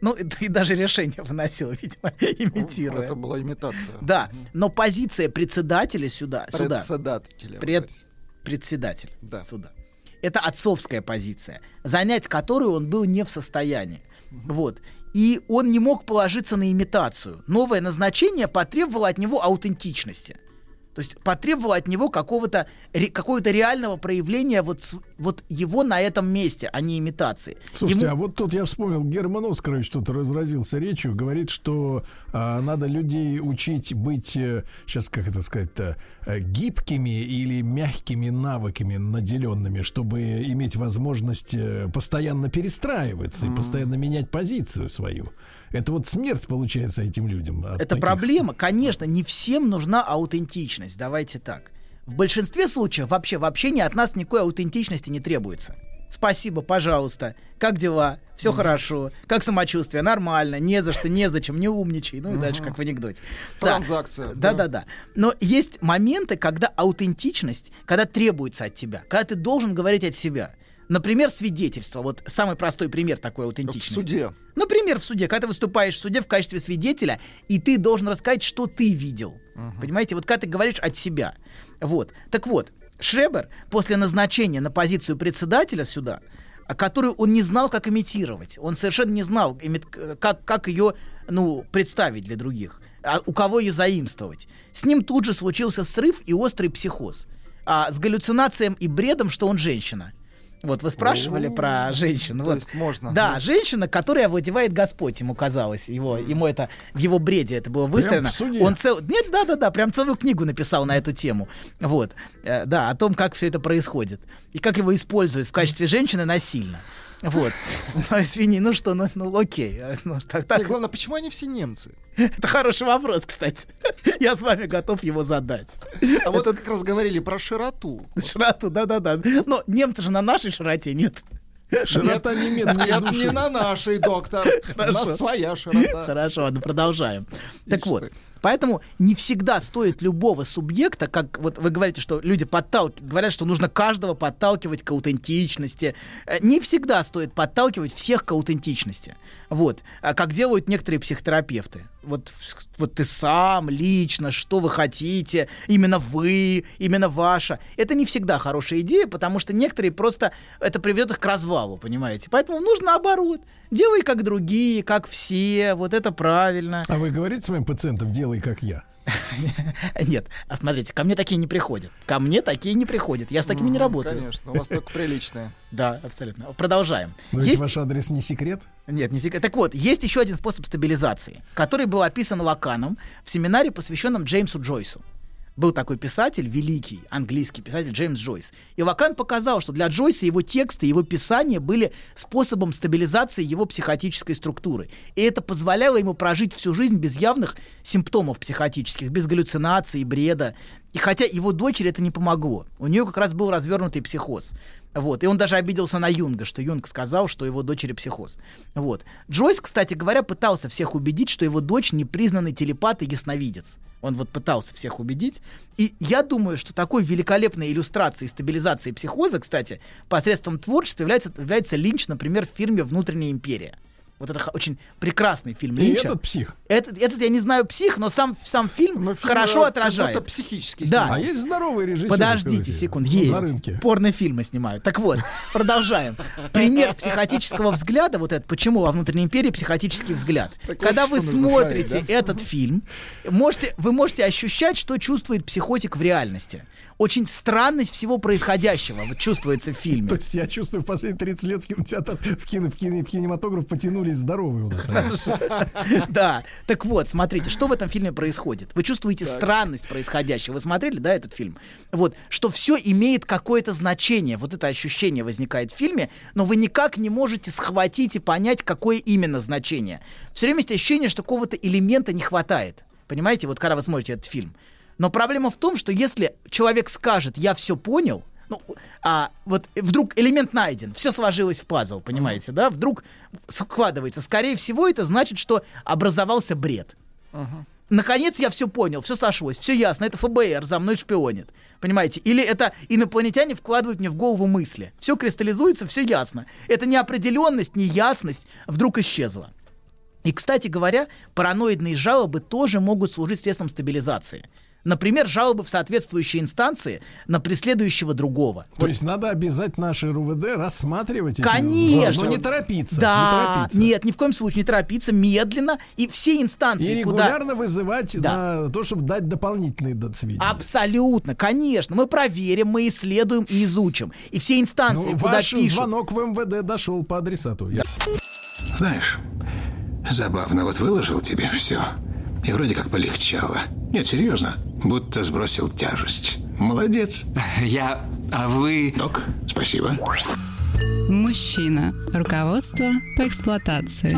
Speaker 6: Ну, и, и даже решение выносил, видимо, имитируя.
Speaker 7: Это была имитация.
Speaker 6: Да, но позиция председателя сюда, сюда
Speaker 7: Председателя.
Speaker 6: пред, председатель
Speaker 7: Да.
Speaker 6: суда. Это отцовская позиция, занять которую он был не в состоянии. Вот. И он не мог положиться на имитацию. Новое назначение потребовало от него аутентичности. То есть потребовало от него какого-то ре- какого-то реального проявления вот, вот его на этом месте, а не имитации.
Speaker 5: Слушайте,
Speaker 6: Ему-
Speaker 5: а вот тут я вспомнил, Герман Оскарович тут разразился речью, говорит, что а, надо людей учить быть, сейчас как это сказать-то, э, гибкими или мягкими навыками наделенными, чтобы иметь возможность э, постоянно перестраиваться и постоянно менять позицию свою. Это вот смерть получается этим людям.
Speaker 6: Это
Speaker 5: таких.
Speaker 6: проблема. Конечно, не всем нужна аутентичность. Давайте так. В большинстве случаев вообще в общении от нас никакой аутентичности не требуется. Спасибо, пожалуйста. Как дела? Все хорошо. Как самочувствие? Нормально. Не за что, незачем, не умничай. Ну и дальше, как в анекдоте.
Speaker 7: Транзакция.
Speaker 6: Да, да, да. Но есть моменты, когда аутентичность, когда требуется от тебя, когда ты должен говорить от себя. Например, свидетельство. Вот самый простой пример такой
Speaker 7: В
Speaker 6: аутентичности.
Speaker 7: суде.
Speaker 6: Например, в суде, когда ты выступаешь в суде в качестве свидетеля, и ты должен рассказать, что ты видел. Понимаете, вот когда ты говоришь от себя. Вот. Так вот, Шребер после назначения на позицию председателя суда, а которую он не знал, как имитировать. Он совершенно не знал, как, как ее ну, представить для других, а у кого ее заимствовать. С ним тут же случился срыв и острый психоз. А с галлюцинацией и бредом, что он женщина. Вот вы спрашивали про женщин.
Speaker 7: То
Speaker 6: вот.
Speaker 7: есть можно,
Speaker 6: Да,
Speaker 7: да.
Speaker 6: женщина, которая овладевает Господь, ему казалось. Его, ему это в его бреде это было выстроено. Он цел... Нет, да, да, да, прям целую книгу написал на эту тему. Вот. Э, да, о том, как все это происходит. И как его используют в качестве женщины насильно. Вот. Ну, извини, ну что, ну, ну окей. Э, Ну, так, так.
Speaker 7: Главное, почему они все немцы?
Speaker 6: Это хороший вопрос, кстати. Я с вами готов его задать.
Speaker 7: А вот как раз говорили про широту.
Speaker 6: Широту, да-да-да. Но немцы же на нашей широте нет.
Speaker 5: Широта немецкой
Speaker 7: Нет,
Speaker 5: души.
Speaker 7: не на нашей, доктор. У нас своя широта.
Speaker 6: Хорошо, ладно, продолжаем. Так вот. Поэтому не всегда стоит любого субъекта, как вот вы говорите, что люди подталкивают, говорят, что нужно каждого подталкивать к аутентичности. Э, Не всегда стоит подталкивать всех к аутентичности. Вот, а как делают некоторые психотерапевты. Вот, вот ты сам, лично, что вы хотите, именно вы, именно ваша. Это не всегда хорошая идея, потому что некоторые просто это приведет их к развалу, понимаете. Поэтому нужно наоборот. Делай как другие, как все, вот это правильно.
Speaker 5: А вы говорите своим пациентам, делай как я.
Speaker 6: Нет, а смотрите, ко мне такие не приходят. Ко мне такие не приходят. Я с такими не работаю.
Speaker 7: Конечно, у вас только приличные.
Speaker 6: Да, абсолютно. Продолжаем.
Speaker 5: Но
Speaker 6: Есть
Speaker 5: ваш адрес не секрет.
Speaker 6: Нет, не секрет. Так вот, есть еще один способ стабилизации, который был описан Лаканом в семинаре, посвященном Джеймсу Джойсу. Был такой писатель, великий английский писатель Джеймс Джойс. И Лакан показал, что для Джойса его тексты, его писания были способом стабилизации его психотической структуры. И это позволяло ему прожить всю жизнь без явных симптомов психотических, без галлюцинаций, бреда. И хотя его дочери это не помогло. У нее как раз был развернутый психоз. Вот. И он даже обиделся на Юнга, что Юнг сказал, что его дочери психоз. Вот. Джойс, кстати говоря, пытался всех убедить, что его дочь непризнанный телепат и ясновидец. Он вот пытался всех убедить. И я думаю, что такой великолепной иллюстрацией стабилизации психоза, кстати, посредством творчества является, является Линч, например, в фильме «Внутренняя империя». Вот это очень прекрасный фильм
Speaker 5: И
Speaker 6: Линча.
Speaker 5: этот псих.
Speaker 6: Этот, этот я не знаю псих, но сам, сам фильм
Speaker 7: Но фильм,
Speaker 6: хорошо отражает.
Speaker 7: будто психически
Speaker 6: Да.
Speaker 5: А есть здоровый режиссер.
Speaker 6: Подождите секунд,
Speaker 5: на
Speaker 6: есть.
Speaker 5: рынке.
Speaker 6: Порнофильмы снимают. Так вот, продолжаем. Пример психотического взгляда, вот это, почему во внутренней империи психотический взгляд.
Speaker 7: Так вот,
Speaker 6: Когда
Speaker 7: что
Speaker 6: вы смотрите
Speaker 7: ставить, да?
Speaker 6: этот фильм, можете, вы можете ощущать, что чувствует психотик в реальности. Очень странность всего происходящего вот чувствуется в фильме.
Speaker 5: То есть я чувствую, в последние 30 лет в кинотеатр, в, кино, в, кино, в кинематограф потянулись здоровые у нас.
Speaker 6: Да. Так вот, смотрите, что в этом фильме происходит. Вы чувствуете странность происходящего. Вы смотрели, да, этот фильм? Вот, что все имеет какое-то значение. Вот это ощущение возникает в фильме, но вы никак не можете схватить и понять, какое именно значение. Все время есть ощущение, что какого-то элемента не хватает. Понимаете, вот когда вы смотрите этот фильм. Но проблема в том, что если человек скажет, я все понял, ну, а вот вдруг элемент найден, все сложилось в пазл, понимаете, да? Вдруг складывается. Скорее всего, это значит, что образовался бред. Наконец я все понял, все сошлось, все ясно, это ФБР за мной шпионит. Понимаете? Или это инопланетяне вкладывают мне в голову мысли. Все кристаллизуется, все ясно. Это неопределенность, неясность вдруг исчезла. И, кстати говоря, параноидные жалобы тоже могут служить средством стабилизации. Например, жалобы в соответствующие инстанции на преследующего другого.
Speaker 5: То есть надо обязательно наше РУВД рассматривать эти
Speaker 6: Конечно.
Speaker 5: Но не торопиться. не
Speaker 6: Да,
Speaker 5: торопиться.
Speaker 6: нет, ни в коем случае не торопиться, медленно. И все инстанции,
Speaker 5: И
Speaker 6: куда...
Speaker 5: регулярно вызывать
Speaker 6: Да.
Speaker 5: на то, чтобы дать дополнительные сведения.
Speaker 6: Абсолютно, конечно. Мы проверим, мы исследуем и изучим. И все инстанции,
Speaker 5: Ну,
Speaker 6: куда
Speaker 5: ваш
Speaker 6: пишут...
Speaker 5: звонок в МВД дошел по адресату. Я-
Speaker 3: Знаешь, забавно, вот выложил тебе все. И вроде как полегчало. Нет, серьезно. Будто сбросил тяжесть. Молодец.
Speaker 2: Я... А вы...
Speaker 3: Док, спасибо.
Speaker 4: Мужчина. Руководство по эксплуатации.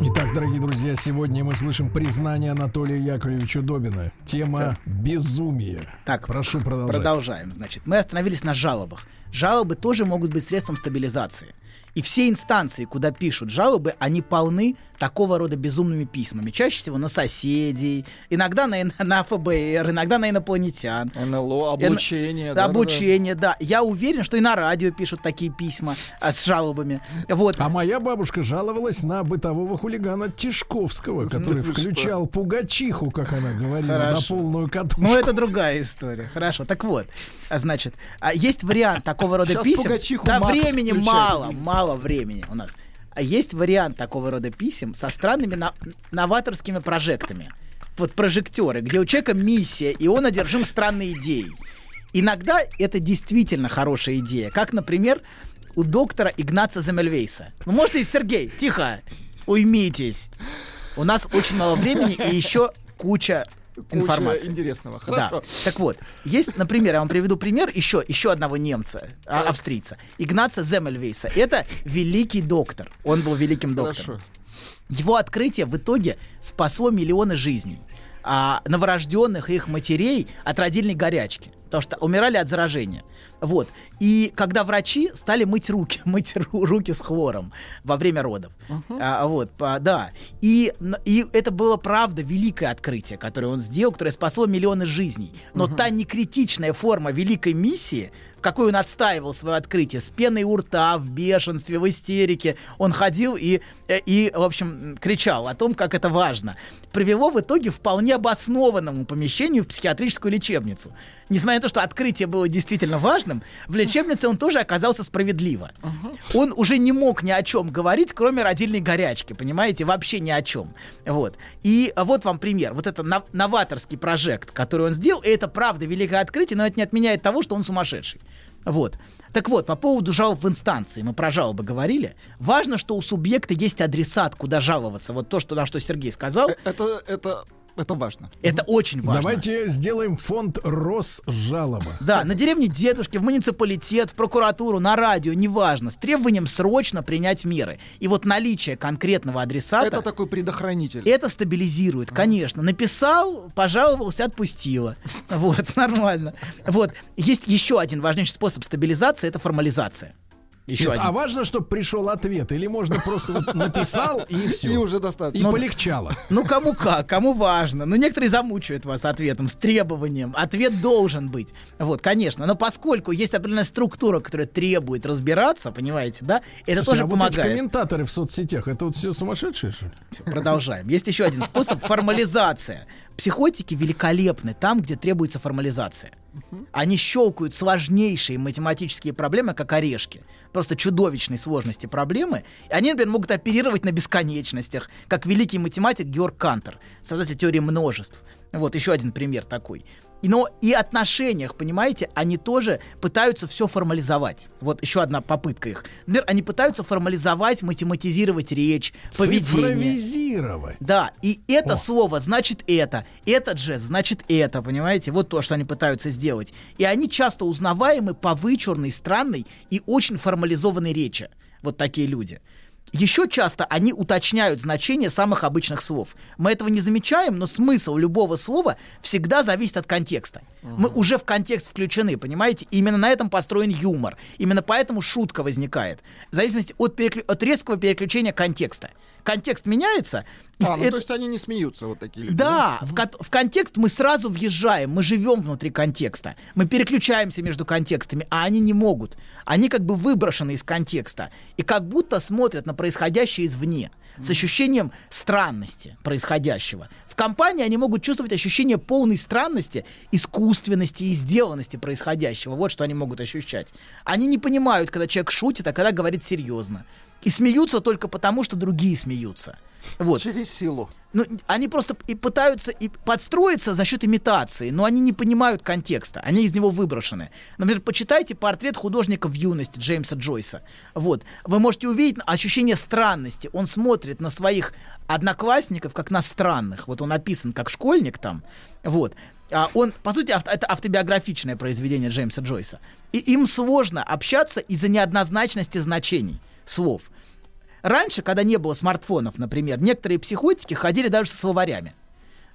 Speaker 5: Итак, дорогие друзья, сегодня мы слышим признание Анатолия Яковлевича Добина. Тема безумие.
Speaker 6: Так,
Speaker 5: прошу продолжать.
Speaker 6: Продолжаем. Значит, мы остановились на жалобах. Жалобы тоже могут быть средством стабилизации. И все инстанции, куда пишут жалобы, они полны такого рода безумными письмами. Чаще всего на соседей, иногда на, на ФБР, иногда на инопланетян.
Speaker 7: НЛО, облучение.
Speaker 6: Да,
Speaker 7: да, да, да.
Speaker 6: обучение, да. Я уверен, что и на радио пишут такие письма а, с жалобами. Вот.
Speaker 5: А моя бабушка жаловалась на бытового хулигана Тишковского, который
Speaker 7: вы что?
Speaker 5: включал пугачиху, как она говорила, на полную катушку.
Speaker 6: Ну, это другая история. Хорошо. Так вот, а, значит, а, есть вариант такого рода писем. Да,
Speaker 7: Макс
Speaker 6: времени
Speaker 7: включает,
Speaker 6: мало, мало времени у нас. А есть вариант такого рода писем со странными на- новаторскими прожектами. Вот прожекторы, где у человека миссия, и он одержим странной идеей. Иногда это действительно хорошая идея. Как, например, у доктора Игнаца Замельвейса. Ну, можете, Сергей, тихо, уймитесь. У нас очень мало времени и еще Куча информации.
Speaker 7: интересного. Хорошо.
Speaker 6: Да. Так вот, есть, например, я вам приведу пример еще, еще одного немца, а, австрийца, Игнаца Земельвейса. Это великий доктор. Он был великим доктором.
Speaker 7: Хорошо.
Speaker 6: Его открытие в итоге спасло миллионы жизней. А новорожденных и их матерей от родильной горячки. Потому что умирали от заражения. Вот. И когда врачи стали мыть руки, мыть ру- руки с хлором во время родов. А, вот, по- да. И, и это было, правда, великое открытие, которое он сделал, которое спасло миллионы жизней. Но та некритичная форма великой миссии, в какой он отстаивал свое открытие, с пеной у рта, в бешенстве, в истерике, он ходил и, э, и, в общем, кричал о том, как это важно, привело в итоге вполне обоснованному помещению в психиатрическую лечебницу. Несмотря на то, что открытие было действительно важным, в лечебнице он тоже оказался справедливо. Он уже не мог ни о чем говорить, кроме родильной горячки, понимаете, вообще ни о чем. Вот. И вот вам пример. Вот это нов- новаторский прожект, который он сделал, и это правда великое открытие, но это не отменяет того, что он сумасшедший. Вот. Так вот, по поводу жалоб в инстанции, мы про жалобы говорили. Важно, что у субъекта есть адресат, куда жаловаться. Вот то, что, на что Сергей сказал,
Speaker 7: Э, Это, это, это важно.
Speaker 6: это очень важно.
Speaker 5: Давайте сделаем фонд Росжалоба.
Speaker 6: Да, на деревне дедушки, в муниципалитет, в прокуратуру, на радио, неважно, с требованием срочно принять меры. И вот наличие конкретного адресата...
Speaker 7: Это такой предохранитель.
Speaker 6: Это стабилизирует, конечно. Написал, пожаловался, отпустила. Вот, нормально. Вот. Есть еще один важнейший способ стабилизации, это формализация. Еще
Speaker 5: Нет,
Speaker 6: один.
Speaker 5: а важно, чтобы пришел ответ, или можно просто вот написал и все.
Speaker 7: И уже
Speaker 5: И
Speaker 7: достаточно.
Speaker 5: полегчало.
Speaker 6: Ну, кому как, кому важно. Ну, некоторые замучают вас ответом, с требованием. Ответ должен быть. Вот, конечно. Но поскольку есть определенная структура, которая требует разбираться, понимаете, да, это
Speaker 5: Слушайте,
Speaker 6: тоже
Speaker 5: а вот
Speaker 6: помогает.
Speaker 5: комментаторы в соцсетях, это вот все сумасшедшие, что ли?
Speaker 6: Продолжаем. Есть еще один способ формализация. Психотики великолепны там, где требуется формализация. Они щелкают сложнейшие математические проблемы, как орешки. Просто чудовищной сложности проблемы. И они, например, могут оперировать на бесконечностях, как великий математик Георг Кантер, создатель теории множеств. Вот еще один пример такой. Но и отношениях, понимаете, они тоже пытаются все формализовать. Вот еще одна попытка их. Например, они пытаются формализовать, математизировать речь, поведение.
Speaker 5: Цифровизировать.
Speaker 6: Да, и это
Speaker 5: О.
Speaker 6: слово значит это, этот же значит это, понимаете? Вот то, что они пытаются сделать. И они часто узнаваемы по вычурной, странной и очень формализованной речи. Вот такие люди. Еще часто они уточняют значение самых обычных слов. Мы этого не замечаем, но смысл любого слова всегда зависит от контекста. Мы уже в контекст включены, понимаете? Именно на этом построен юмор. Именно поэтому шутка возникает. В зависимости от, переклю- от резкого переключения контекста. Контекст меняется.
Speaker 7: А, ну,
Speaker 6: это-
Speaker 7: то есть они не смеются, вот такие люди.
Speaker 6: да, в, кон- в контекст мы сразу въезжаем, мы живем внутри контекста, мы переключаемся между контекстами, а они не могут. Они как бы выброшены из контекста и как будто смотрят на происходящее извне с ощущением странности происходящего. В компании они могут чувствовать ощущение полной странности, искусственности и сделанности происходящего. Вот что они могут ощущать. Они не понимают, когда человек шутит, а когда говорит серьезно. И смеются только потому, что другие смеются. Вот.
Speaker 7: Через силу.
Speaker 6: Ну, они просто и пытаются и подстроиться за счет имитации, но они не понимают контекста, они из него выброшены. Например, почитайте портрет художника в юности Джеймса Джойса. Вот. Вы можете увидеть ощущение странности. Он смотрит на своих одноклассников как на странных. Вот он описан как школьник там. Вот. А он, по сути, авто- это автобиографичное произведение Джеймса Джойса. И им сложно общаться из-за неоднозначности значений слов. Раньше, когда не было смартфонов, например, некоторые психотики ходили даже со словарями,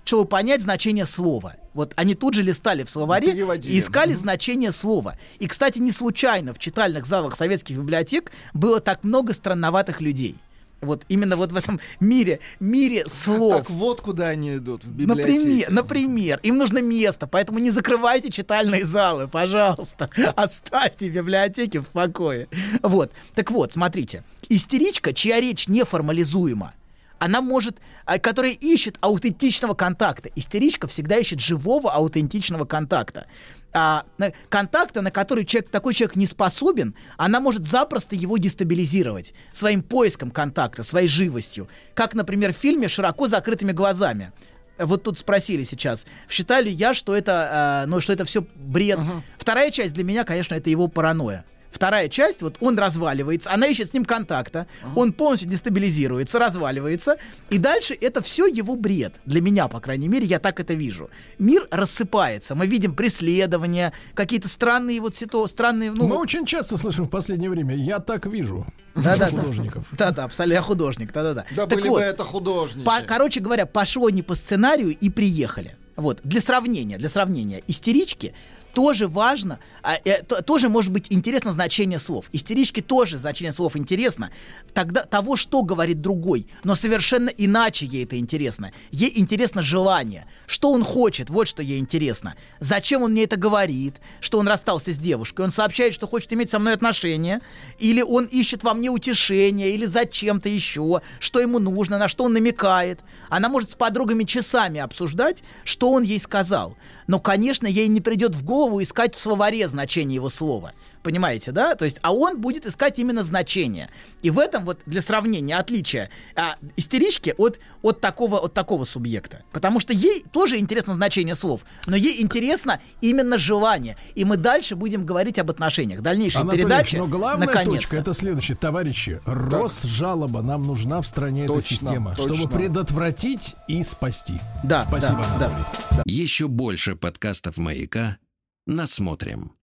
Speaker 6: чтобы понять значение слова. Вот они тут же листали в словаре
Speaker 7: Переводили.
Speaker 6: и искали значение слова. И, кстати, не случайно в читальных залах советских библиотек было так много странноватых людей. Вот именно вот в этом мире, мире слов.
Speaker 7: Так вот куда они идут, в библиотеке.
Speaker 6: Например, например, им нужно место, поэтому не закрывайте читальные залы, пожалуйста. Оставьте библиотеки в покое. Вот. Так вот, смотрите. Истеричка, чья речь неформализуема, она может, а, которая ищет аутентичного контакта. Истеричка всегда ищет живого аутентичного контакта. А, на- контакта, на который человек, такой человек не способен, она может запросто его дестабилизировать своим поиском контакта, своей живостью. Как, например, в фильме «Широко закрытыми глазами». Вот тут спросили сейчас, считаю ли я, что это, э, ну, что это все бред. Вторая часть для меня, конечно, это его паранойя. Вторая часть, вот он разваливается, она ищет с ним контакта, он полностью дестабилизируется, разваливается, и дальше это все его бред. Для меня, по крайней мере, я так это вижу. Мир рассыпается, мы видим преследования, какие-то странные вот ситу... странные, ну,
Speaker 5: Мы очень часто слышим в последнее время, я так вижу
Speaker 6: Да-да-да.
Speaker 5: художников.
Speaker 6: Да-да, абсолютно, я художник, да-да-да.
Speaker 7: Да
Speaker 6: Так
Speaker 7: были
Speaker 6: вот,
Speaker 7: бы это художники.
Speaker 6: по- короче говоря, пошло не по сценарию и приехали. Вот, для сравнения, для сравнения, истерички тоже важно, а, э, то- тоже может быть интересно значение слов. Истеричке тоже значение слов интересно. Тогда того, что говорит другой, но совершенно иначе ей это интересно. Ей интересно желание, что он хочет, вот что ей интересно. Зачем он мне это говорит, что он расстался с девушкой, он сообщает, что хочет иметь со мной отношения, или он ищет во мне утешение, или зачем-то еще, что ему нужно, на что он намекает. Она может с подругами часами обсуждать, что он ей сказал. Но, конечно, ей не придет в голову слову искать в словаре значение его слова. Понимаете, да? То есть, а он будет искать именно значение. И в этом вот для сравнения отличие а, истерички от, от, такого, от такого субъекта. Потому что ей тоже интересно значение слов, но ей интересно именно желание. И мы дальше будем говорить об отношениях. Дальнейшие
Speaker 5: Анатолий
Speaker 6: передачи.
Speaker 5: Ильич, но главная
Speaker 6: наконец-то.
Speaker 5: точка это следующее, товарищи. Росжалоба нам нужна в стране эта
Speaker 7: Точно,
Speaker 5: система,
Speaker 7: точно.
Speaker 5: чтобы предотвратить и спасти.
Speaker 6: Да,
Speaker 5: Спасибо,
Speaker 6: да, да.
Speaker 5: Анатолий.
Speaker 1: Еще больше подкастов «Маяка» насмотрим.